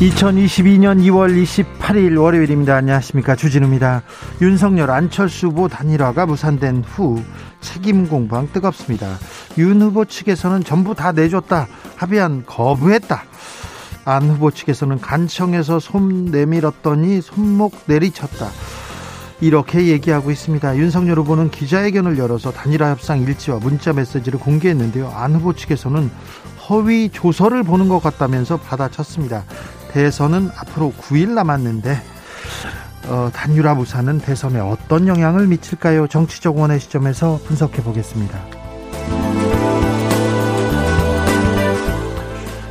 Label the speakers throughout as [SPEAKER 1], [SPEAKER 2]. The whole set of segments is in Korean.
[SPEAKER 1] 2022년 2월 28일 월요일입니다. 안녕하십니까. 주진우입니다. 윤석열 안철수 후보 단일화가 무산된 후 책임 공방 뜨겁습니다. 윤 후보 측에서는 전부 다 내줬다. 합의안 거부했다. 안 후보 측에서는 간청에서 손 내밀었더니 손목 내리쳤다. 이렇게 얘기하고 있습니다. 윤석열 후보는 기자회견을 열어서 단일화 협상 일지와 문자 메시지를 공개했는데요. 안 후보 측에서는 허위 조서를 보는 것 같다면서 받아쳤습니다. 대선은 앞으로 9일 남았는데 어, 단일화 무산은 대선에 어떤 영향을 미칠까요? 정치적 원의 시점에서 분석해 보겠습니다.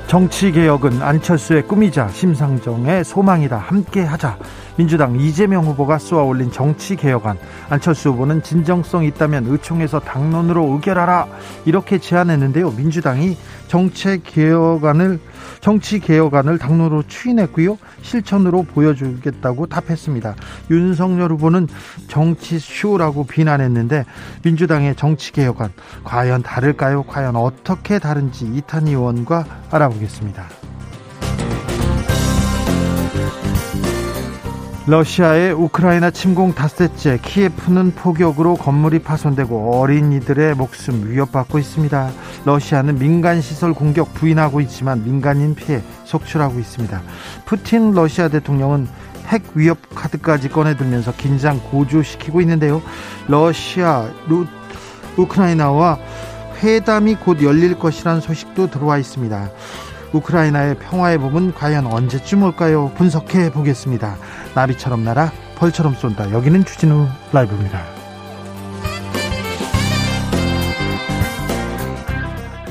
[SPEAKER 1] 정치 개혁은 안철수의 꿈이자 심상정의 소망이다. 함께 하자. 민주당 이재명 후보가 쏘아 올린 정치 개혁안. 안철수 후보는 진정성 있다면 의총에서 당론으로 의결하라. 이렇게 제안했는데요. 민주당이 정치 개혁안을 정치 개혁안을 당론으로 추인했고요. 실천으로 보여주겠다고 답했습니다. 윤석열 후보는 정치 쇼라고 비난했는데 민주당의 정치 개혁안 과연 다를까요? 과연 어떻게 다른지 이탄희 의원과 알아보 겠습니다. 러시아의 우크라이나 침공 닷새째 키예프는 폭격으로 건물이 파손되고 어린이들의 목숨 위협받고 있습니다. 러시아는 민간 시설 공격 부인하고 있지만 민간인 피해 속출하고 있습니다. 푸틴 러시아 대통령은 핵 위협 카드까지 꺼내들면서 긴장 고조시키고 있는데요. 러시아, 루, 우크라이나와 회담이 곧 열릴 것이라는 소식도 들어와 있습니다. 우크라이나의 평화의 봄은 과연 언제쯤 올까요? 분석해 보겠습니다. 나비처럼 날아 벌처럼 쏜다. 여기는 주진우 라이브입니다.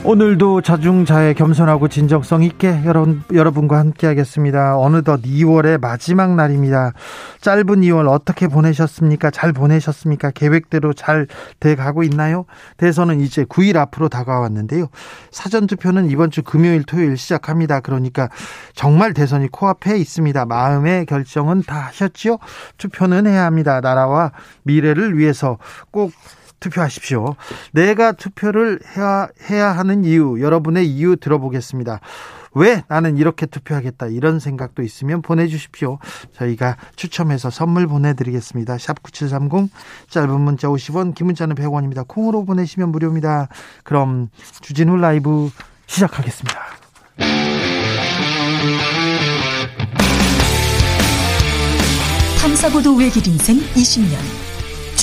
[SPEAKER 1] 오늘도 자중자애 겸손하고 진정성 있게 여러분, 여러분과 함께 하겠습니다. 어느덧 2월의 마지막 날입니다. 짧은 2월 어떻게 보내셨습니까? 잘 보내셨습니까? 계획대로 잘 돼가고 있나요? 대선은 이제 9일 앞으로 다가왔는데요. 사전투표는 이번 주 금요일, 토요일 시작합니다. 그러니까 정말 대선이 코앞에 있습니다. 마음의 결정은 다 하셨지요? 투표는 해야 합니다. 나라와 미래를 위해서 꼭 투표하십시오. 내가 투표를 해야, 해야 하는 이유, 여러분의 이유 들어보겠습니다. 왜 나는 이렇게 투표하겠다 이런 생각도 있으면 보내주십시오. 저희가 추첨해서 선물 보내드리겠습니다. 샵 9730 짧은 문자 50원 긴 문자는 100원입니다. 콩으로 보내시면 무료입니다. 그럼 주진우 라이브 시작하겠습니다.
[SPEAKER 2] 탐사보도 외길 인생 20년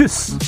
[SPEAKER 1] 주스.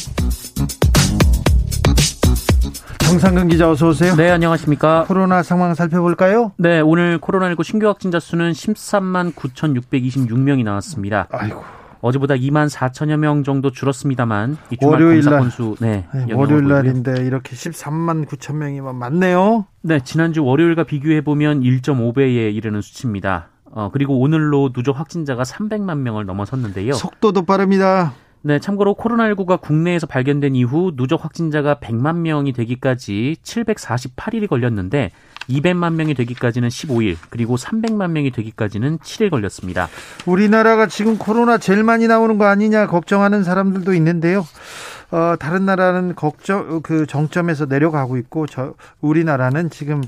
[SPEAKER 1] 정상근 기자 어서 오세요.
[SPEAKER 3] 네, 안녕하십니까.
[SPEAKER 1] 코로나 상황 살펴볼까요?
[SPEAKER 3] 네, 오늘 코로나19 신규 확진자 수는 13만 9,626명이 나왔습니다.
[SPEAKER 1] 아이고.
[SPEAKER 3] 어제보다 2만 4천여 명 정도 줄었습니다만 이 주말 월요일 날 건수 네,
[SPEAKER 1] 네 월요일 날인데 이렇게 13만 9천 명이면 많네요.
[SPEAKER 3] 네, 지난주 월요일과 비교해 보면 1.5배에 이르는 수치입니다. 어, 그리고 오늘로 누적 확진자가 300만 명을 넘어섰는데요.
[SPEAKER 1] 속도도 빠릅니다.
[SPEAKER 3] 네, 참고로 코로나19가 국내에서 발견된 이후 누적 확진자가 100만 명이 되기까지 748일이 걸렸는데 200만 명이 되기까지는 15일, 그리고 300만 명이 되기까지는 7일 걸렸습니다.
[SPEAKER 1] 우리나라가 지금 코로나 제일 많이 나오는 거 아니냐 걱정하는 사람들도 있는데요. 어, 다른 나라는 걱정 그 정점에서 내려가고 있고 저 우리나라는 지금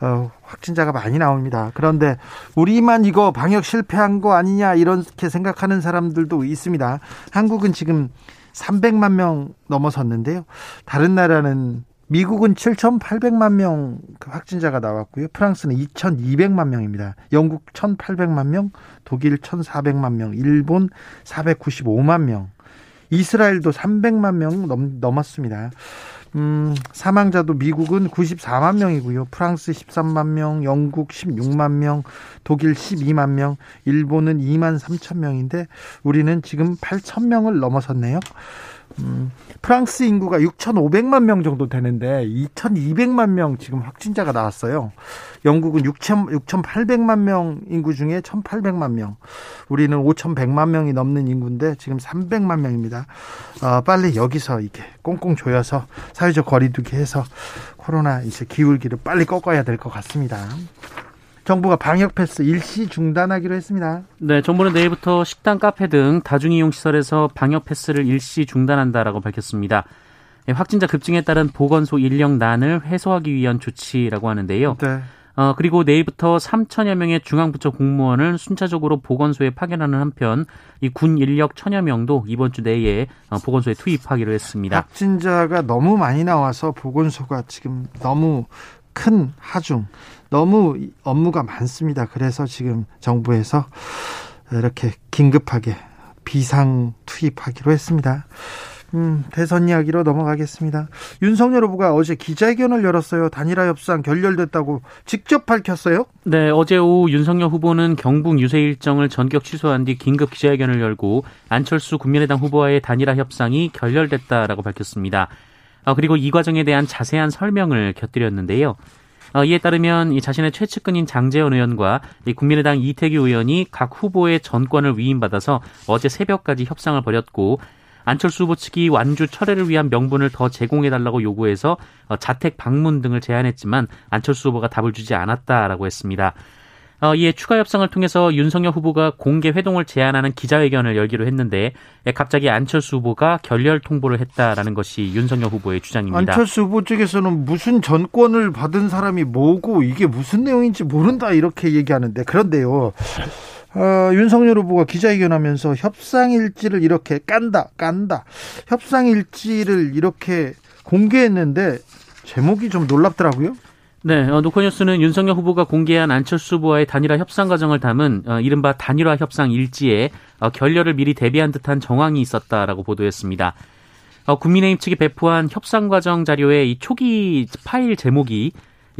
[SPEAKER 1] 어, 확진자가 많이 나옵니다. 그런데 우리만 이거 방역 실패한 거 아니냐 이렇게 생각하는 사람들도 있습니다. 한국은 지금 300만 명 넘어섰는데요. 다른 나라는 미국은 7,800만 명 확진자가 나왔고요. 프랑스는 2,200만 명입니다. 영국 1,800만 명, 독일 1,400만 명, 일본 495만 명, 이스라엘도 300만 명 넘, 넘었습니다. 음, 사망자도 미국은 94만 명이고요. 프랑스 13만 명, 영국 16만 명, 독일 12만 명, 일본은 2만 3천 명인데 우리는 지금 8천 명을 넘어섰네요. 음, 프랑스 인구가 6,500만 명 정도 되는데 2,200만 명 지금 확진자가 나왔어요. 영국은 6,000, 6,800만 명 인구 중에 1,800만 명. 우리는 5,100만 명이 넘는 인구인데 지금 300만 명입니다. 어, 빨리 여기서 이렇게 꽁꽁 조여서 사회적 거리두기 해서 코로나 이제 기울기를 빨리 꺾어야 될 것 같습니다. 정부가 방역 패스 일시 중단하기로 했습니다.
[SPEAKER 3] 네, 정부는 내일부터 식당, 카페 등 다중이용 시설에서 방역 패스를 일시 중단한다라고 밝혔습니다. 네, 확진자 급증에 따른 보건소 인력난을 해소하기 위한 조치라고 하는데요. 네. 어, 그리고 내일부터 3천여 명의 중앙부처 공무원을 순차적으로 보건소에 파견하는 한편 이 군 인력 천여 명도 이번 주 내에 어, 보건소에 투입하기로 했습니다.
[SPEAKER 1] 확진자가 너무 많이 나와서 보건소가 지금 너무 큰 하중 너무 업무가 많습니다. 그래서 지금 정부에서 이렇게 긴급하게 비상 투입하기로 했습니다. 음, 대선 이야기로 넘어가겠습니다. 윤석열 후보가 어제 기자회견을 열었어요. 단일화 협상 결렬됐다고 직접 밝혔어요?
[SPEAKER 3] 네, 어제 오후 윤석열 후보는 경북 유세 일정을 전격 취소한 뒤 긴급 기자회견을 열고 안철수 국민의당 후보와의 단일화 협상이 결렬됐다라고 밝혔습니다. 아, 그리고 이 과정에 대한 자세한 설명을 곁들였는데요. 어, 이에 따르면 이 자신의 최측근인 장재원 의원과 이 국민의당 이태규 의원이 각 후보의 전권을 위임받아서 어제 새벽까지 협상을 벌였고 안철수 후보 측이 완주 철회를 위한 명분을 더 제공해달라고 요구해서 어, 자택 방문 등을 제안했지만 안철수 후보가 답을 주지 않았다라고 했습니다. 어, 이에 추가 협상을 통해서 윤석열 후보가 공개 회동을 제안하는 기자회견을 열기로 했는데 예, 갑자기 안철수 후보가 결렬 통보를 했다라는 것이 윤석열 후보의 주장입니다.
[SPEAKER 1] 안철수 후보 쪽에서는 무슨 전권을 받은 사람이 뭐고 이게 무슨 내용인지 모른다 이렇게 얘기하는데 그런데요. 어, 윤석열 후보가 기자회견하면서 협상일지를 이렇게 깐다, 깐다. 협상일지를 이렇게 공개했는데 제목이 좀 놀랍더라고요.
[SPEAKER 3] 네, 어, 노컷뉴스는 윤석열 후보가 공개한 안철수 후보와의 단일화 협상 과정을 담은 어, 이른바 단일화 협상 일지에 어, 결렬을 미리 대비한 듯한 정황이 있었다라고 보도했습니다. 어, 국민의힘 측이 배포한 협상 과정 자료의 이 초기 파일 제목이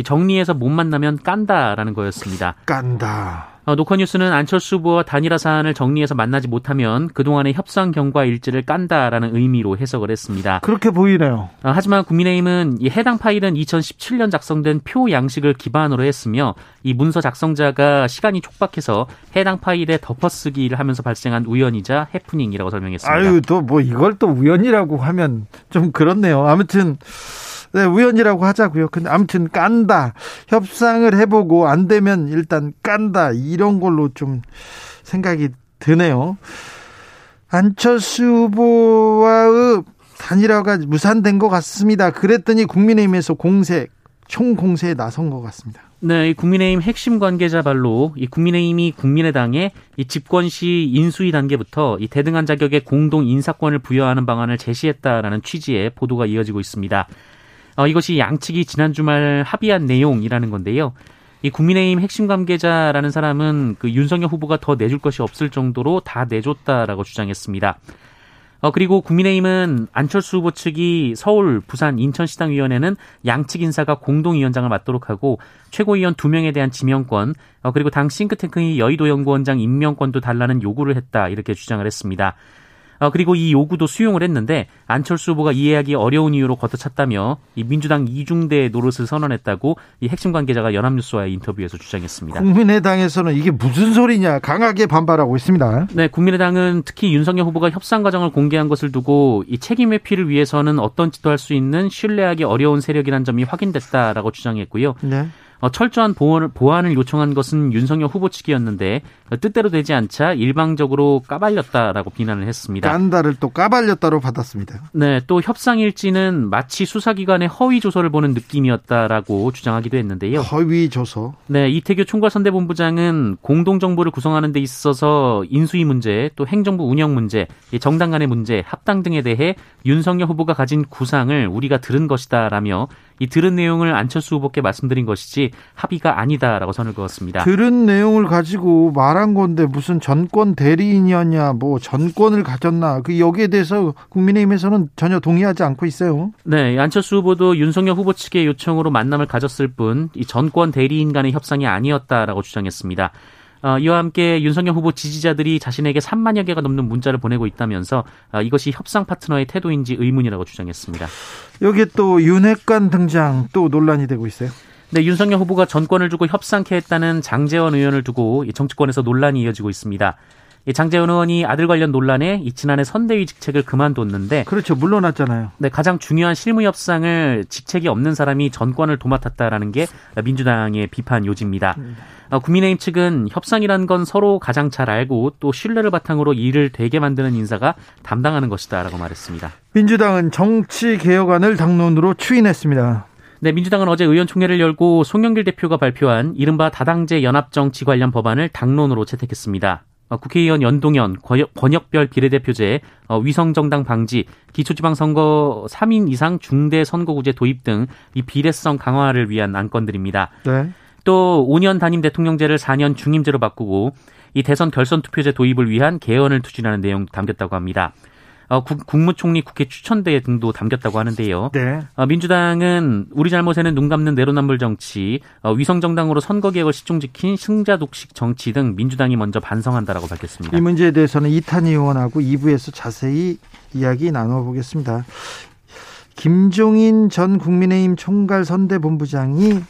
[SPEAKER 3] 정리해서 못 만나면 깐다라는 거였습니다.
[SPEAKER 1] 깐다.
[SPEAKER 3] 어, 노컷뉴스는 안철수 후보와 단일화 사안을 정리해서 만나지 못하면 그동안의 협상 경과 일지를 깐다라는 의미로 해석을 했습니다.
[SPEAKER 1] 그렇게 보이네요.
[SPEAKER 3] 어, 하지만 국민의힘은 이 해당 파일은 2017년 작성된 표 양식을 기반으로 했으며 이 문서 작성자가 시간이 촉박해서 해당 파일에 덮어쓰기를 하면서 발생한 우연이자 해프닝이라고 설명했습니다.
[SPEAKER 1] 아유, 또 뭐 이걸 또 우연이라고 하면 좀 그렇네요. 아무튼 네, 우연이라고 하자고요. 근데 아무튼 깐다. 협상을 해보고 안 되면 일단 깐다. 이런 걸로 좀 생각이 드네요. 안철수 후보와의 단일화가 무산된 것 같습니다. 그랬더니 국민의힘에서 공세, 총공세에 나선 것 같습니다.
[SPEAKER 3] 네, 이 국민의힘 핵심 관계자 발로 이 국민의힘이 국민의당에 이 집권 시 인수위 단계부터 이 대등한 자격의 공동 인사권을 부여하는 방안을 제시했다라는 취지의 보도가 이어지고 있습니다. 어, 이것이 양측이 지난 주말 합의한 내용이라는 건데요. 이 국민의힘 핵심 관계자라는 사람은 그 윤석열 후보가 더 내줄 것이 없을 정도로 다 내줬다라고 주장했습니다. 어, 그리고 국민의힘은 안철수 후보 측이 서울, 부산, 인천시당위원회는 양측 인사가 공동위원장을 맡도록 하고 최고위원 두명에 대한 지명권, 어, 그리고 당 싱크탱크의 여의도 연구원장 임명권도 달라는 요구를 했다. 이렇게 주장을 했습니다. 어, 그리고 이 요구도 수용을 했는데 안철수 후보가 이해하기 어려운 이유로 걷어찼다며 이 민주당 이중대 노릇을 선언했다고 이 핵심 관계자가 연합뉴스와의 인터뷰에서 주장했습니다.
[SPEAKER 1] 국민의당에서는 이게 무슨 소리냐 강하게 반발하고 있습니다.
[SPEAKER 3] 네, 국민의당은 특히 윤석열 후보가 협상 과정을 공개한 것을 두고 이 책임 회피를 위해서는 어떤 짓도 할 수 있는 신뢰하기 어려운 세력이란 점이 확인됐다라고 주장했고요. 네. 어, 철저한 보완을, 보완을 요청한 것은 윤석열 후보 측이었는데 뜻대로 되지 않자 일방적으로 까발렸다라고 비난을 했습니다.
[SPEAKER 1] 깐다를 또 까발렸다로 받았습니다.
[SPEAKER 3] 네, 또 협상 일지는 마치 수사기관의 허위 조서를 보는 느낌이었다라고 주장하기도 했는데요.
[SPEAKER 1] 허위 조서.
[SPEAKER 3] 네, 이태규 총괄선대본부장은 공동정부를 구성하는 데 있어서 인수위 문제, 또 행정부 운영 문제, 정당 간의 문제, 합당 등에 대해 윤석열 후보가 가진 구상을 우리가 들은 것이다라며 이 들은 내용을 안철수 후보께 말씀드린 것이지 합의가 아니다라고 선을 그었습니다.
[SPEAKER 1] 들은 내용을 가지고 말한 건데 무슨 전권 대리인이었냐, 뭐 전권을 가졌나, 그 여기에 대해서 국민의힘에서는 전혀 동의하지 않고 있어요.
[SPEAKER 3] 네, 안철수 후보도 윤석열 후보 측의 요청으로 만남을 가졌을 뿐 이 전권 대리인 간의 협상이 아니었다라고 주장했습니다. 어, 이와 함께 윤석열 후보 지지자들이 자신에게 3만여 개가 넘는 문자를 보내고 있다면서 어, 이것이 협상 파트너의 태도인지 의문이라고 주장했습니다.
[SPEAKER 1] 여기에 또 윤핵관 등장 또 논란이 되고 있어요.
[SPEAKER 3] 네, 윤석열 후보가 전권을 주고 협상케 했다는 장재원 의원을 두고 정치권에서 논란이 이어지고 있습니다. 장재원 의원이 아들 관련 논란에 지난해 선대위 직책을 그만뒀는데
[SPEAKER 1] 그렇죠 물러났잖아요.
[SPEAKER 3] 네 가장 중요한 실무 협상을 직책이 없는 사람이 전권을 도맡았다라는 게 민주당의 비판 요지입니다. 음. 국민의힘 측은 협상이란 건 서로 가장 잘 알고 또 신뢰를 바탕으로 일을 되게 만드는 인사가 담당하는 것이다라고 말했습니다.
[SPEAKER 1] 민주당은 정치 개혁안을 당론으로 추인했습니다.
[SPEAKER 3] 네, 민주당은 어제 의원총회를 열고 송영길 대표가 발표한 이른바 다당제 연합정치 관련 법안을 당론으로 채택했습니다. 어, 국회의원 연동형, 권역별 비례대표제, 어, 위성정당 방지, 기초지방선거 3인 이상 중대 선거구제 도입 등 이 비례성 강화를 위한 안건들입니다. 네. 또 5년 단임 대통령제를 4년 중임제로 바꾸고 이 대선 결선 투표제 도입을 위한 개헌을 추진하는 내용 담겼다고 합니다. 어, 국, 무총리 국회 추천대 등도 담겼다고 하는데요. 네. 어, 민주당은 우리 잘못에는 눈 감는 내로남불 정치, 어, 위성 정당으로 선거 개혁을 실종지킨 승자 독식 정치 등 민주당이 먼저 반성한다라고 밝혔습니다.
[SPEAKER 1] 이 문제에 대해서는 이탄 의원하고 2부에서 자세히 이야기 나눠보겠습니다. 김종인 전 국민의힘 총괄 선대본부장이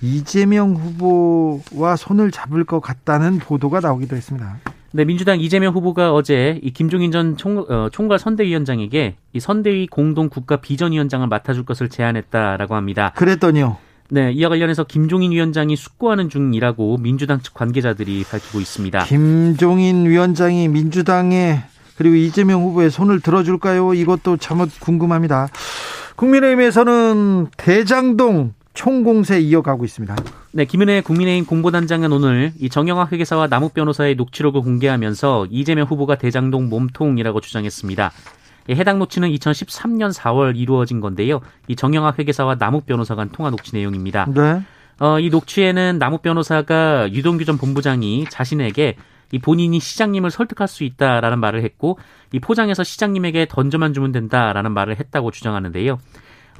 [SPEAKER 1] 이재명 후보와 손을 잡을 것 같다는 보도가 나오기도 했습니다.
[SPEAKER 3] 네, 민주당 이재명 후보가 어제 이 김종인 전 총, 어, 총괄 선대위원장에게 이 선대위 공동 국가 비전위원장을 맡아줄 것을 제안했다라고 합니다.
[SPEAKER 1] 그랬더니요.
[SPEAKER 3] 네, 이와 관련해서 김종인 위원장이 숙고하는 중이라고 민주당 측 관계자들이 밝히고 있습니다.
[SPEAKER 1] 김종인 위원장이 민주당에 그리고 이재명 후보의 손을 들어줄까요? 이것도 참 궁금합니다. 국민의힘에서는 대장동 총공세 이어가고 있습니다.
[SPEAKER 3] 네, 김은혜 국민의힘 공보단장은 오늘 이 정영학 회계사와 남욱 변호사의 녹취록을 공개하면서 이재명 후보가 대장동 몸통이라고 주장했습니다. 해당 녹취는 2013년 4월 이루어진 건데요. 이 정영학 회계사와 남욱 변호사 간 통화 녹취 내용입니다. 네. 어, 이 녹취에는 남욱 변호사가 유동규 전 본부장이 자신에게 이 본인이 시장님을 설득할 수 있다라는 말을 했고 이 포장해서 시장님에게 던져만 주면 된다라는 말을 했다고 주장하는데요.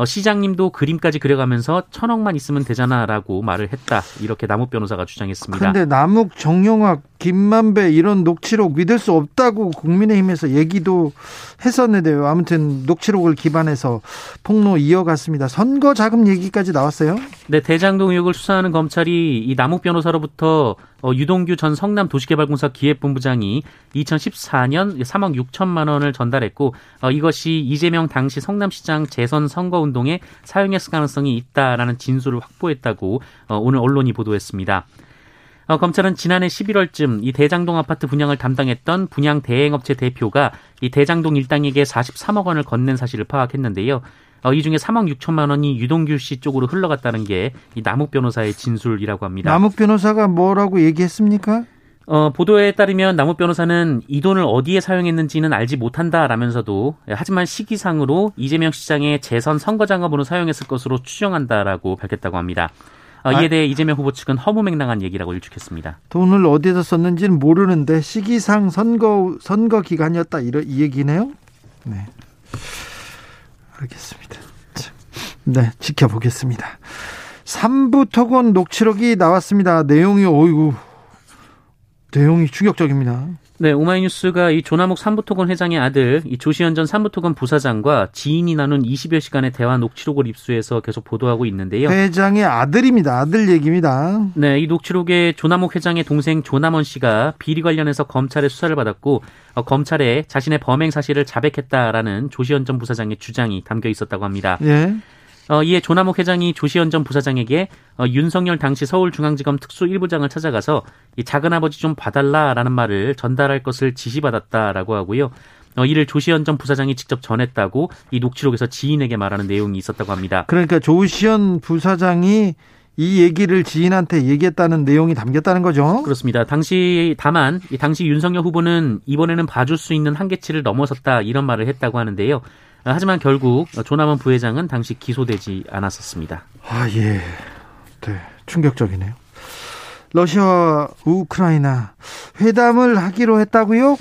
[SPEAKER 3] 어, 시장님도 그림까지 그려가면서 천억만 있으면 되잖아라고 말을 했다. 이렇게 남욱 변호사가 주장했습니다.
[SPEAKER 1] 그런데 남욱, 정영학, 김만배 이런 녹취록 믿을 수 없다고 국민의힘에서 얘기도 했었는데요. 아무튼 녹취록을 기반해서 폭로 이어갔습니다. 선거 자금 얘기까지 나왔어요?
[SPEAKER 3] 네, 대장동 의혹을 수사하는 검찰이 이 남욱 변호사로부터 어, 유동규 전 성남 도시개발공사 기획본부장이 2014년 3억 6천만 원을 전달했고 어, 이것이 이재명 당시 성남시장 재선 선거운동에 사용했을 가능성이 있다라는 진술을 확보했다고 어, 오늘 언론이 보도했습니다. 어, 검찰은 지난해 11월쯤 이 대장동 아파트 분양을 담당했던 분양 대행업체 대표가 이 대장동 일당에게 43억 원을 건넨 사실을 파악했는데요. 어, 이 중에 3억 6천만 원이 유동규 씨 쪽으로 흘러갔다는 게 이 남욱 변호사의 진술이라고 합니다.
[SPEAKER 1] 남욱 변호사가 뭐라고 얘기했습니까?
[SPEAKER 3] 어, 보도에 따르면 남욱 변호사는 이 돈을 어디에 사용했는지는 알지 못한다라면서도 하지만 시기상으로 이재명 시장의 재선 선거 장업으로 사용했을 것으로 추정한다라고 밝혔다고 합니다. 어, 이에 아. 대해 이재명 후보 측은 허무맹랑한 얘기라고 일축했습니다.
[SPEAKER 1] 돈을 어디서 썼는지는 모르는데 시기상 선거 선거 기간이었다 이런 이 얘기네요. 네. 알겠습니다. 네, 지켜보겠습니다. 3부 토건 녹취록이 나왔습니다. 내용이 어이구 내용이 충격적입니다.
[SPEAKER 3] 네, 오마이뉴스가 이 조남욱 삼부토건 회장의 아들 이 조시현 전 삼부토건 부사장과 지인이 나눈 20여 시간의 대화 녹취록을 입수해서 계속 보도하고 있는데요.
[SPEAKER 1] 회장의 아들입니다. 아들 얘기입니다.
[SPEAKER 3] 네, 이 녹취록에 조남욱 회장의 동생 조남원 씨가 비리 관련해서 검찰의 수사를 받았고 어, 검찰에 자신의 범행 사실을 자백했다라는 조시현 전 부사장의 주장이 담겨 있었다고 합니다. 예. 어, 이에 조남욱 회장이 조시현 전 부사장에게 어, 윤석열 당시 서울중앙지검 특수 1부장을 찾아가서 이 작은 아버지 좀 봐달라라는 말을 전달할 것을 지시받았다라고 하고요. 어, 이를 조시현 전 부사장이 직접 전했다고 이 녹취록에서 지인에게 말하는 내용이 있었다고 합니다.
[SPEAKER 1] 그러니까 조시현 부사장이 이 얘기를 지인한테 얘기했다는 내용이 담겼다는 거죠.
[SPEAKER 3] 그렇습니다. 당시 다만 당시 윤석열 후보는 이번에는 봐줄 수 있는 한계치를 넘어섰다 이런 말을 했다고 하는데요. 하지만 결국 조남원 부회장은 당시 기소되지 않았었습니다.
[SPEAKER 1] 아 예, 네 충격적이네요. 러시아와 우크라이나 회담을 하기로 했다고요?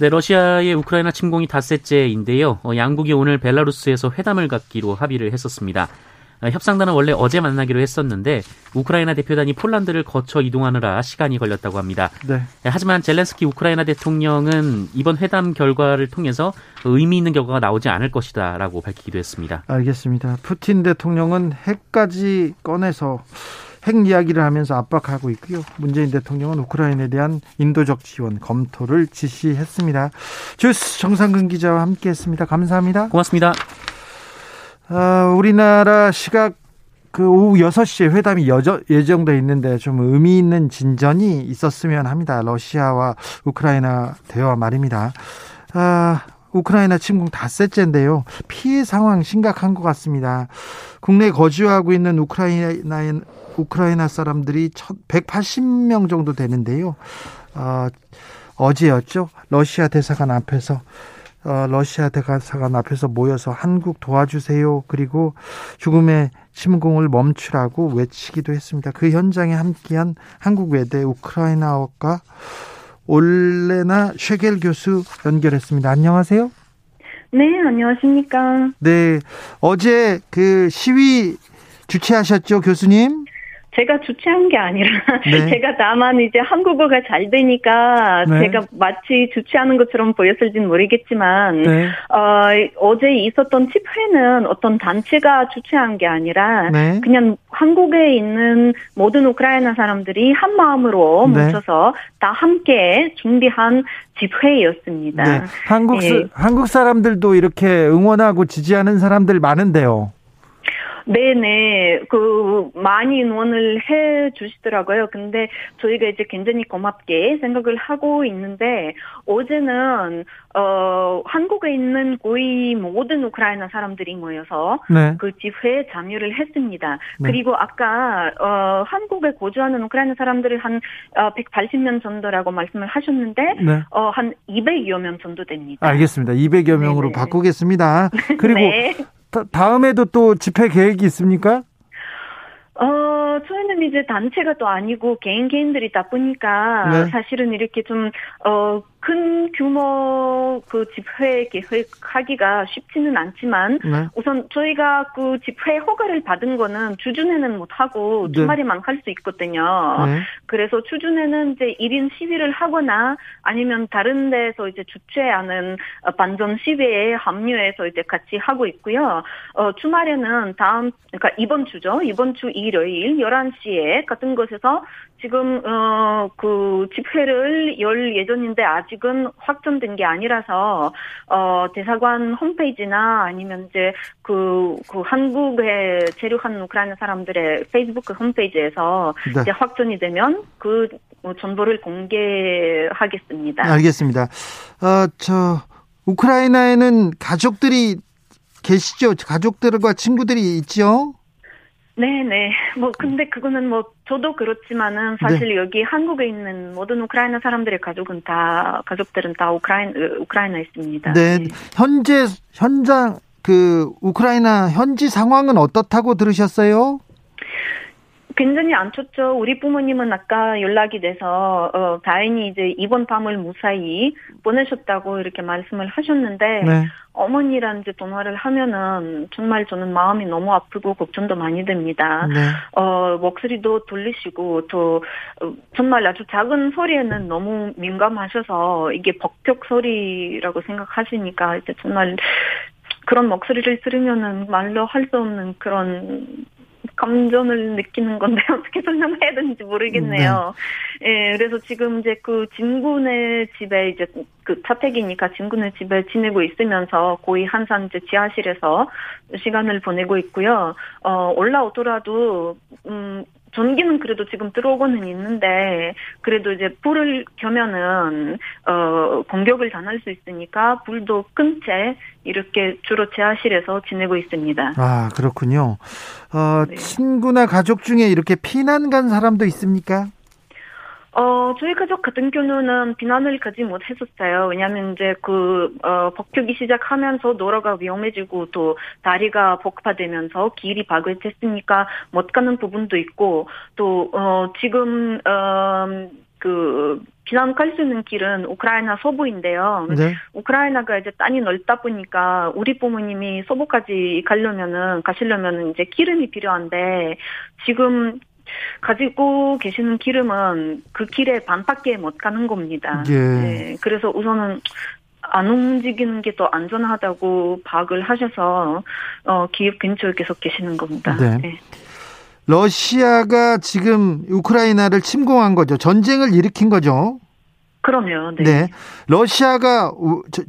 [SPEAKER 3] 네, 러시아의 우크라이나 침공이 닷새째인데요. 어, 양국이 오늘 벨라루스에서 회담을 갖기로 합의를 했었습니다. 어, 협상단은 원래 어제 만나기로 했었는데 우크라이나 대표단이 폴란드를 거쳐 이동하느라 시간이 걸렸다고 합니다. 네. 네 하지만 젤렌스키 우크라이나 대통령은 이번 회담 결과를 통해서 의미 있는 결과가 나오지 않을 것이다라고 밝히기도 했습니다.
[SPEAKER 1] 알겠습니다. 푸틴 대통령은 핵까지 꺼내서 핵 이야기를 하면서 압박하고 있고요. 문재인 대통령은 우크라이나에 대한 인도적 지원 검토를 지시했습니다. 주스 정상근 기자와 함께했습니다. 감사합니다.
[SPEAKER 3] 고맙습니다.
[SPEAKER 1] 아, 우리나라 시각 그 오후 6시에 회담이 여저, 예정돼 있는데 좀 의미 있는 진전이 있었으면 합니다. 러시아와 우크라이나 대화 말입니다. 아, 우크라이나 침공 닷새째인데요. 피해 상황 심각한 것 같습니다. 국내 거주하고 있는 우크라이나 우크라이나 사람들이 180명 정도 되는데요. 어, 어제였죠. 러시아 대사관 앞에서 어, 러시아 대사관 앞에서 모여서 한국 도와주세요. 그리고 죽음의 침공을 멈추라고 외치기도 했습니다. 그 현장에 함께한 한국 외대 우크라이나어과 올레나 쉐겔 교수 연결했습니다. 안녕하세요.
[SPEAKER 4] 네, 안녕하십니까.
[SPEAKER 1] 네, 어제 그 시위 주최하셨죠, 교수님?
[SPEAKER 4] 제가 주최한 게 아니라 네. 제가 다만 이제 한국어가 잘 되니까 네. 제가 마치 주최하는 것처럼 보였을지는 모르겠지만 네. 어, 어제 있었던 집회는 어떤 단체가 주최한 게 아니라 네. 그냥 한국에 있는 모든 우크라이나 사람들이 한 마음으로 네. 뭉쳐서 다 함께 준비한 집회였습니다. 네.
[SPEAKER 1] 한국 예. 한국 사람들도 이렇게 응원하고 지지하는 사람들 많은데요.
[SPEAKER 4] 네네. 그, 많이 응원을 해 주시더라고요. 근데 저희가 이제 굉장히 고맙게 생각을 하고 있는데, 어제는, 어, 한국에 있는 거의 모든 우크라이나 사람들이 모여서 네. 그 집회에 참여를 했습니다. 네. 그리고 아까, 어, 한국에 거주하는 우크라이나 사람들이 한, 어, 180명 정도라고 말씀을 하셨는데, 네. 어, 한 200여 명 정도 됩니다.
[SPEAKER 1] 알겠습니다. 200여 명으로 네네. 바꾸겠습니다. 그리고 네. 다음에도 또 집회 계획이 있습니까?
[SPEAKER 4] 어, 저희는 이제 단체가 또 아니고 개인 개인들이 다 보니까 네. 사실은 이렇게 좀, 어, 큰 규모 그 집회 계획하기가 쉽지는 않지만 네. 우선 저희가 그 집회 허가를 받은 거는 주중에는 못 하고 네. 주말에만 네. 할수 있거든요. 네. 그래서 주중에는 이제 1인 시위를 하거나 아니면 다른 데서 이제 주최하는 반전 시위에 합류해서 이제 같이 하고 있고요. 어 주말에는 다음 그러니까 이번 주죠. 이번 주 일요일 11시에 같은 곳에서 지금 어 그 집회를 열 예정인데 아직은 확정된 게 아니라서 어 대사관 홈페이지나 아니면 이제 그, 그 한국에 재료한 우크라이나 사람들의 페이스북 홈페이지에서 네. 이제 확정이 되면 그 정보를 공개하겠습니다.
[SPEAKER 1] 알겠습니다. 어 저 우크라이나에는 가족들이 계시죠? 가족들과 친구들이 있죠?
[SPEAKER 4] 네네. 뭐 근데 그거는 뭐 저도 그렇지만은 사실 네. 여기 한국에 있는 모든 우크라이나 사람들의 가족은 다 가족들은 다 우크라이나 우크라이나에 있습니다.
[SPEAKER 1] 네. 네. 현재 현장 그 우크라이나 현지 상황은 어떻다고 들으셨어요?
[SPEAKER 4] 굉장히 안 좋죠. 우리 부모님은 아까 연락이 돼서 어, 다행히 이제 이번 밤을 무사히 보내셨다고 이렇게 말씀을 하셨는데 네. 어머니랑 이제 통화를 하면은 정말 저는 마음이 너무 아프고 걱정도 많이 됩니다. 네. 어 목소리도 들리시고 또 어, 정말 아주 작은 소리에는 너무 민감하셔서 이게 벅벽 소리라고 생각하시니까 이제 정말 그런 목소리를 들으면은 말로 할 수 없는 그런 감정을 느끼는 건데 어떻게 설명해야 되는지 모르겠네요. 네. 예, 그래서 지금 이제 그 진군의 집에 이제 그 자택이니까 진군의 집에 지내고 있으면서 거의 항상 이제 지하실에서 시간을 보내고 있고요. 어, 올라오더라도, 음, 전기는 그래도 지금 들어오고는 있는데 그래도 이제 불을 켜면은 어 공격을 당할 수 있으니까 불도 끈 채 이렇게 주로 지하실에서 지내고 있습니다.
[SPEAKER 1] 아 그렇군요. 어, 네. 친구나 가족 중에 이렇게 피난 간 사람도 있습니까?
[SPEAKER 4] 어, 저희 가족 같은 경우는 비난을 가지 못했었어요. 왜냐하면 이제 그, 어, 폭격이 시작하면서 도로가 위험해지고 또 다리가 복파되면서 길이 박을됐으니까 못 가는 부분도 있고 또, 어, 지금, 어, 그, 비난 갈 수 있는 길은 우크라이나 서부인데요. 네. 우크라이나가 이제 땅이 넓다 보니까 우리 부모님이 서부까지 가려면은, 가시려면은 이제 기름이 필요한데 지금 가지고 계시는 기름은 그 길에 반밖에 못 가는 겁니다. 예. 네, 그래서 우선은 안 움직이는 게 더 안전하다고 파악을 하셔서 어, 기업 근처에 계속 계시는 겁니다. 네. 네.
[SPEAKER 1] 러시아가 지금 우크라이나를 침공한 거죠. 전쟁을 일으킨 거죠.
[SPEAKER 4] 그럼요. 네.
[SPEAKER 1] 네. 러시아가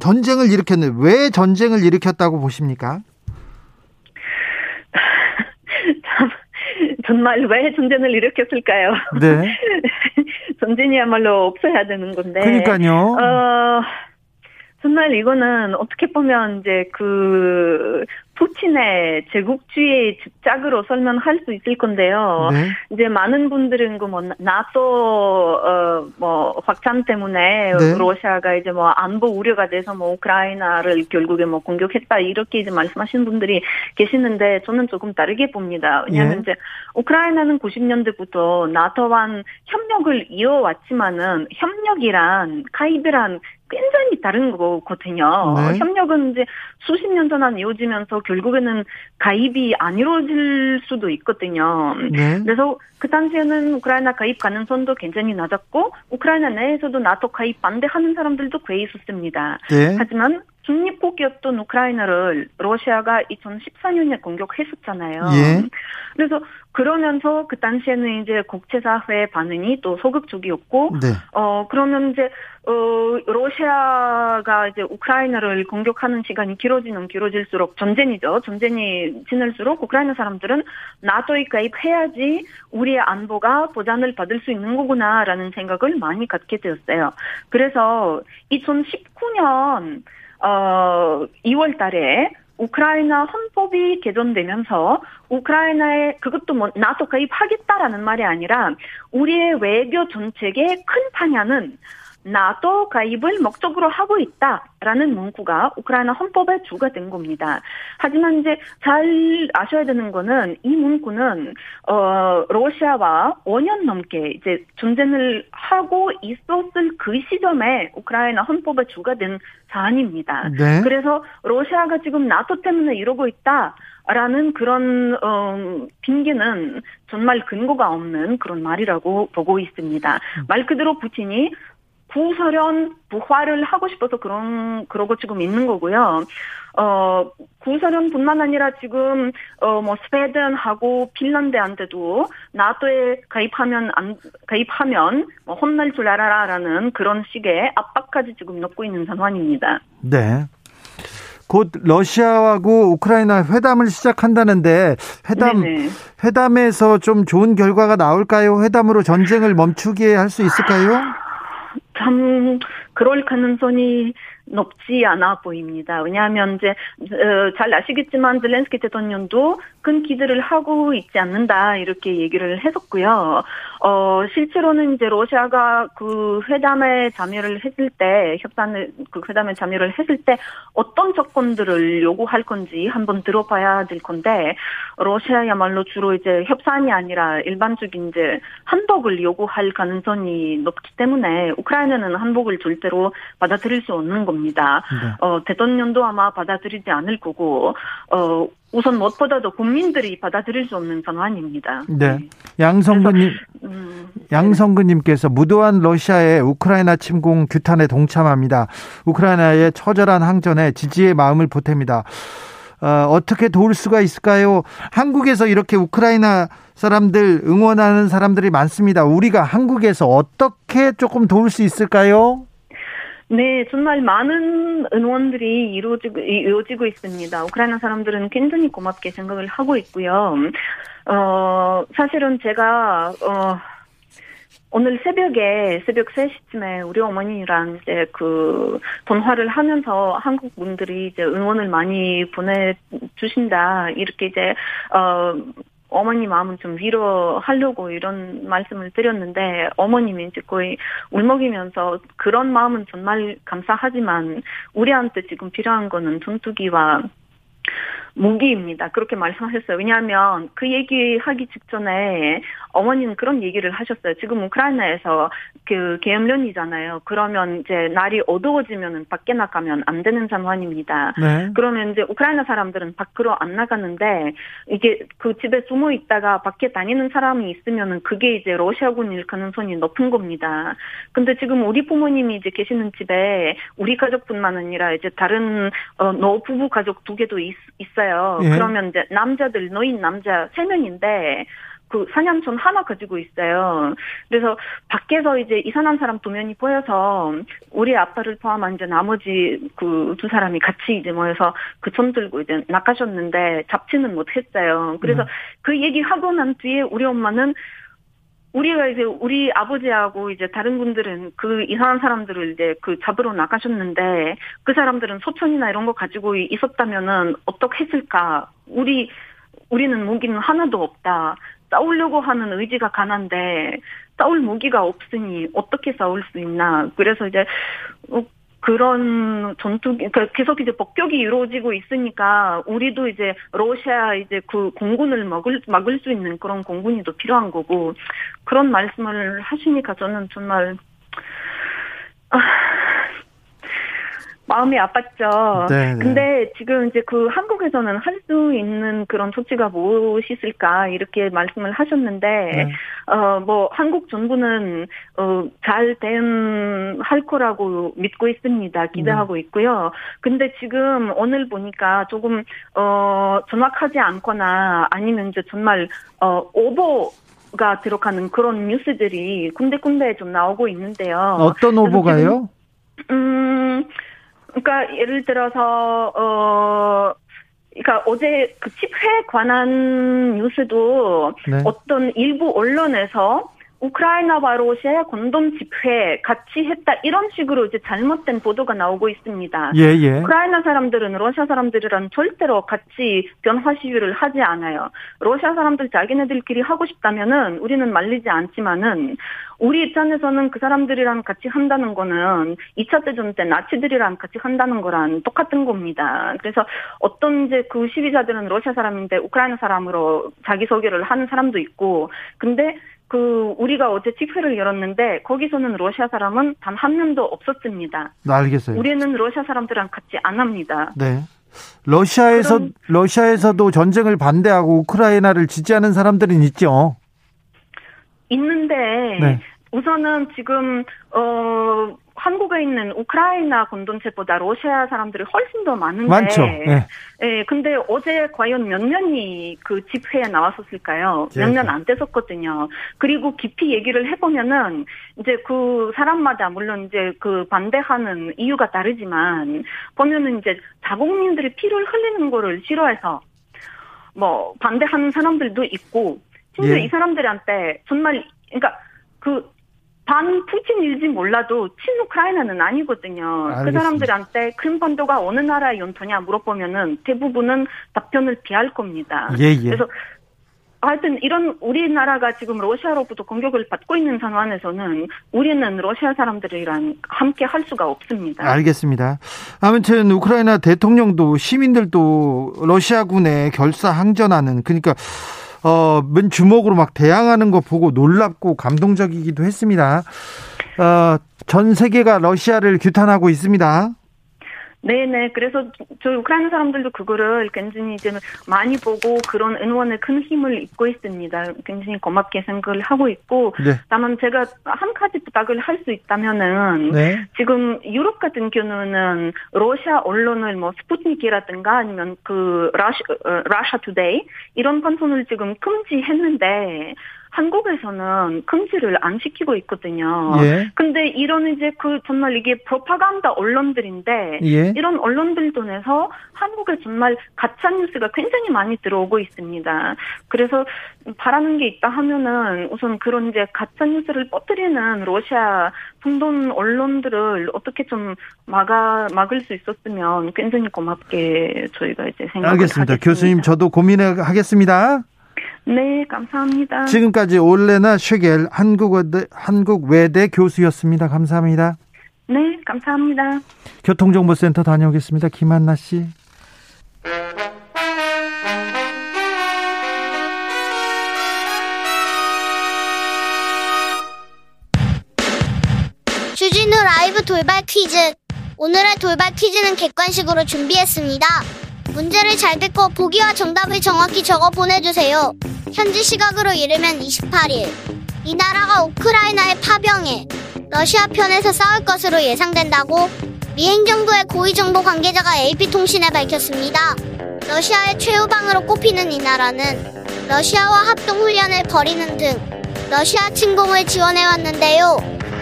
[SPEAKER 1] 전쟁을 일으켰는데 왜 전쟁을 일으켰다고 보십니까?
[SPEAKER 4] 참 정말 왜 전쟁을 일으켰을까요? 네. 전쟁이야말로 없어야 되는 건데.
[SPEAKER 1] 그러니까요.
[SPEAKER 4] 어, 정말 이거는 어떻게 보면 이제 그 푸틴의 제국주의 집착으로 설명할 수 있을 건데요. 네. 이제 많은 분들은 그뭐 나토 어뭐 확장 때문에 네. 러시아가 이제 뭐 안보 우려가 돼서 뭐 우크라이나를 결국에 뭐 공격했다 이렇게 이제 말씀하시는 분들이 계시는데 저는 조금 다르게 봅니다. 왜냐하면 네. 이제 우크라이나는 90년대부터 나토와 협력을 이어왔지만은 협력이란 가입이란 굉장히 다른 거거든요. 네. 협력은 이제 수십 년 동안 이어지면서 결국에는 가입이 안 이루어질 수도 있거든요. 네. 그래서 그 당시에는 우크라이나 가입 가능성도 굉장히 낮았고 우크라이나 내에서도 나토 가입 반대하는 사람들도 꽤 있었습니다. 네. 하지만 중립국이었던 우크라이나를 러시아가 2014년에 공격했었잖아요. 예. 그래서 그러면서 그 당시에는 이제 국제사회 반응이 또 소극적이었고, 네. 어, 그러면 이제, 어, 러시아가 이제 우크라이나를 공격하는 시간이 길어지는 길어질수록 전쟁이죠. 전쟁이 지날수록 우크라이나 사람들은 나토에 가입해야지 우리의 안보가 보장을 받을 수 있는 거구나라는 생각을 많이 갖게 되었어요. 그래서 2019년 어 2월 달에 우크라이나 헌법이 개정되면서 우크라이나에 그것도 뭐 나토 가입하겠다라는 말이 아니라 우리의 외교 정책의 큰 판야는 나토 가입을 목적으로 하고 있다라는 문구가 우크라이나 헌법에 주가된 겁니다. 하지만 이제 잘 아셔야 되는 거는 이 문구는 어 러시아와 5년 넘게 이제 전쟁을 하고 있었을 그 시점에 우크라이나 헌법에 주가된 사안입니다. 네. 그래서 러시아가 지금 나토 때문에 이러고 있다. 라는 그런 어, 핑계는 정말 근거가 없는 그런 말이라고 보고 있습니다. 말 그대로 푸틴이 구소련 부활을 하고 싶어서 그런 그러고 지금 있는 거고요. 어 구소련뿐만 아니라 지금 어뭐 스웨덴하고 핀란드한테도 나토에 가입하면 안 가입하면 뭐 혼날 줄 알아라라는 그런 식의 압박까지 지금 넣고 있는 상황입니다.
[SPEAKER 1] 네. 곧 러시아하고 우크라이나 회담을 시작한다는데 회담 네네. 회담에서 좀 좋은 결과가 나올까요? 회담으로 전쟁을 멈추게 할 수 있을까요?
[SPEAKER 4] 참 그럴 가능성이 높지 않아 보입니다. 왜냐하면 이제 어, 잘 아시겠지만 젤렌스키 대통령도 큰 기대를 하고 있지 않는다 이렇게 얘기를 했었고요. 어 실제로는 이제 러시아가 그 회담에 참여를 했을 때 협상을 그 회담에 참여를 했을 때 어떤 조건들을 요구할 건지 한번 들어봐야 될 건데 러시아야말로 주로 이제 협상이 아니라 일반적인 이제 한복을 요구할 가능성이 높기 때문에 우크라이나 는 한복을 절대로 받아들일 수 없는 겁니다. 네. 어 대통령도 아마 받아들이지 않을 거고 어 우선 무엇보다도 국민들이 받아들일 수 없는 상황입니다.
[SPEAKER 1] 네. 네. 양성근님, 음, 양성근님께서 무도한 러시아의 우크라이나 침공 규탄에 동참합니다. 우크라이나의 처절한 항전에 지지의 마음을 보탭니다. 어, 어떻게 도울 수가 있을까요? 한국에서 이렇게 우크라이나 사람들 응원하는 사람들이 많습니다. 우리가 한국에서 어떻게 조금 도울 수 있을까요?
[SPEAKER 4] 네, 정말 많은 응원들이 이루어지고, 이루어지고 있습니다. 우크라이나 사람들은 굉장히 고맙게 생각을 하고 있고요. 어, 사실은 제가, 어, 오늘 새벽에 새벽 3시쯤에 우리 어머니랑 이제 그 전화를 하면서 한국 분들이 이제 응원을 많이 보내 주신다 이렇게 이제 어 어머니 마음은 좀 위로하려고 이런 말씀을 드렸는데 어머님이 이제 거의 울먹이면서 그런 마음은 정말 감사하지만 우리한테 지금 필요한 거는 전투기와 무기입니다. 그렇게 말씀하셨어요. 왜냐하면 그 얘기하기 직전에 어머니는 그런 얘기를 하셨어요. 지금 우크라이나에서 그 계엄련이잖아요. 그러면 이제 날이 어두워지면은 밖에 나가면 안 되는 상황입니다. 네. 그러면 이제 우크라이나 사람들은 밖으로 안 나가는데 이게 그 집에 숨어 있다가 밖에 다니는 사람이 있으면은 그게 이제 러시아군 일 가능성이 높은 겁니다. 근데 지금 우리 부모님이 이제 계시는 집에 우리 가족뿐만 아니라 이제 다른 어, 노부부 가족 두 개도 있, 있어요. 예. 그러면 이제 남자들 노인 남자 세 명인데 그 사냥촌 하나 가지고 있어요. 그래서 밖에서 이제 이산한 사람 두 명이 보여서 우리 아빠를 포함한 이제 나머지 그 두 사람이 같이 이제 모여서 그촌 들고 이제 나가셨는데 잡지는 못했어요. 그래서 음. 그 얘기하고 난 뒤에 우리 엄마는 우리가 이제 우리 아버지하고 이제 다른 분들은 그 이상한 사람들을 이제 그 잡으러 나가셨는데 그 사람들은 소천이나 이런 거 가지고 있었다면은 어떻게 했을까? 우리 우리는 무기는 하나도 없다. 싸우려고 하는 의지가 강한데 싸울 무기가 없으니 어떻게 싸울 수 있나. 그래서 이제 어, 그런 전투, 그러니까 계속 이제 폭격이 이루어지고 있으니까 우리도 이제 러시아 이제 그 공군을 막을 막을 수 있는 그런 공군이 더 필요한 거고 그런 말씀을 하시니까 저는 정말 아, 마음이 아팠죠. 네, 네. 근데 지금 이제 그 한국에서는 할 수 있는 그런 조치가 무엇이 있을까 이렇게 말씀을 하셨는데 네. 어뭐 한국 정부는 어잘 대응할 거라고 믿고 있습니다. 기대하고 네. 있고요. 근데 지금 오늘 보니까 조금 어 정확하지 않거나 아니면 이제 정말 어 오버 가 들어가는 그런 뉴스들이 군데군데 좀 나오고 있는데요.
[SPEAKER 1] 어떤 오보가요?
[SPEAKER 4] 음, 그러니까 예를 들어서 어 그러니까 어제 그 집회 관한 뉴스도 네. 어떤 일부 언론에서 우크라이나 와 러시아 공동 집회 같이 했다 이런 식으로 이제 잘못된 보도가 나오고 있습니다. 예, 예. 우크라이나 사람들은 러시아 사람들이랑 절대로 같이 변화 시위를 하지 않아요. 러시아 사람들 자기네들끼리 하고 싶다면은 우리는 말리지 않지만은 우리 입장에서는 그 사람들이랑 같이 한다는 거는 2차 대전 때 나치들이랑 같이 한다는 거랑 똑같은 겁니다. 그래서 어떤 이제 그 시위자들은 러시아 사람인데 우크라이나 사람으로 자기 소개를 하는 사람도 있고 근데 그 우리가 어제 집회를 열었는데 거기서는 러시아 사람은 단 한 명도 없었습니다.
[SPEAKER 1] 네, 알겠어요.
[SPEAKER 4] 우리는 러시아 사람들랑 같이 안 합니다.
[SPEAKER 1] 네. 러시아에서 그런, 러시아에서도 전쟁을 반대하고 우크라이나를 지지하는 사람들은 있죠.
[SPEAKER 4] 있는데 네. 우선은 지금 어 한국에 있는 우크라이나 공동체보다 러시아 사람들이 훨씬 더 많은데.
[SPEAKER 1] 많죠. 네.
[SPEAKER 4] 예, 근데 어제 과연 몇 년이 그 집회에 나왔었을까요? 몇 년안 예. 됐었거든요. 그리고 깊이 얘기를 해보면은 이제 그 사람마다 물론 이제 그 반대하는 이유가 다르지만 보면은 이제 자국민들이 피를 흘리는 거를 싫어해서 뭐 반대하는 사람들도 있고 심지어 예. 이 사람들한테 정말 그러니까 그 반 푸틴일지 몰라도 친우크라이나는 아니거든요. 그 알겠습니다. 그 사람들한테 크림반도가 어느 나라의 연토냐 물어보면은 대부분은 답변을 피할 겁니다. 예, 예. 그래서 하여튼 이런 우리나라가 지금 러시아로부터 공격을 받고 있는 상황에서는 우리는 러시아 사람들이랑 함께 할 수가 없습니다.
[SPEAKER 1] 알겠습니다. 아무튼 우크라이나 대통령도 시민들도 러시아군에 결사 항전하는 그러니까 어, 맨 주먹으로 막 대항하는 거 보고 놀랍고 감동적이기도 했습니다. 어, 전 세계가 러시아를 규탄하고 있습니다.
[SPEAKER 4] 네네. 그래서 저 우크라이나 사람들도 그거를 굉장히 이제 많이 보고 그런 응원에 큰 힘을 입고 있습니다. 굉장히 고맙게 생각을 하고 있고. 네. 다만 제가 한 가지 부탁을 할 수 있다면은 네. 지금 유럽 같은 경우는 러시아 언론을 뭐 스푸트니키라든가 아니면 그 라시, 어, Russia Today 이런 방송을 지금 금지했는데 한국에서는 금지를 안 시키고 있거든요. 예. 근데 이런 이제 그 정말 이게 프로파간다 언론들인데 예. 이런 언론들 통해서 한국에 정말 가짜 뉴스가 굉장히 많이 들어오고 있습니다. 그래서 바라는 게 있다 하면은 우선 그런 이제 가짜 뉴스를 퍼뜨리는 러시아 중동 언론들을 어떻게 좀 막아 막을 수 있었으면 굉장히 고맙게 저희가 이제 생각을
[SPEAKER 1] 알겠습니다.
[SPEAKER 4] 하겠습니다.
[SPEAKER 1] 교수님 저도 고민을 하겠습니다.
[SPEAKER 4] 네, 감사합니다.
[SPEAKER 1] 지금까지 올레나 쉐겔 한국외대, 한국외대 교수였습니다. 감사합니다.
[SPEAKER 4] 네, 감사합니다.
[SPEAKER 1] 교통정보센터 다녀오겠습니다. 김한나 씨.
[SPEAKER 5] 주진우 라이브 돌발 퀴즈. 오늘의 돌발 퀴즈는 객관식으로 준비했습니다. 문제를 잘 듣고 보기와 정답을 정확히 적어 보내주세요. 현지 시각으로 이르면 28일. 이 나라가 우크라이나의 파병에 러시아 편에서 싸울 것으로 예상된다고 미 행정부의 고위정보 관계자가 AP통신에 밝혔습니다. 러시아의 최후방으로 꼽히는 이 나라는 러시아와 합동훈련을 벌이는 등 러시아 침공을 지원해왔는데요.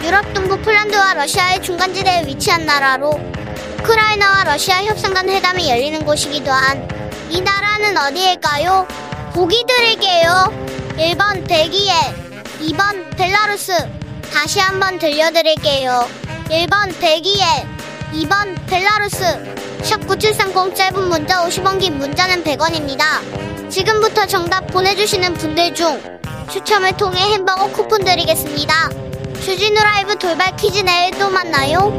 [SPEAKER 5] 유럽 동부 폴란드와 러시아의 중간지대에 위치한 나라로 우크라이나와 러시아 협상단 회담이 열리는 곳이기도 한 이 나라는 어디일까요? 보기 드릴게요. 1번 벨기에, 2번 벨라루스. 다시 한번 들려드릴게요. 1번 벨기에, 2번 벨라루스. 샵9730 짧은 문자 50원 긴 문자는 100원입니다. 지금부터 정답 보내주시는 분들 중 추첨을 통해 햄버거 쿠폰 드리겠습니다. 주진우 라이브 돌발 퀴즈 내일 또 만나요.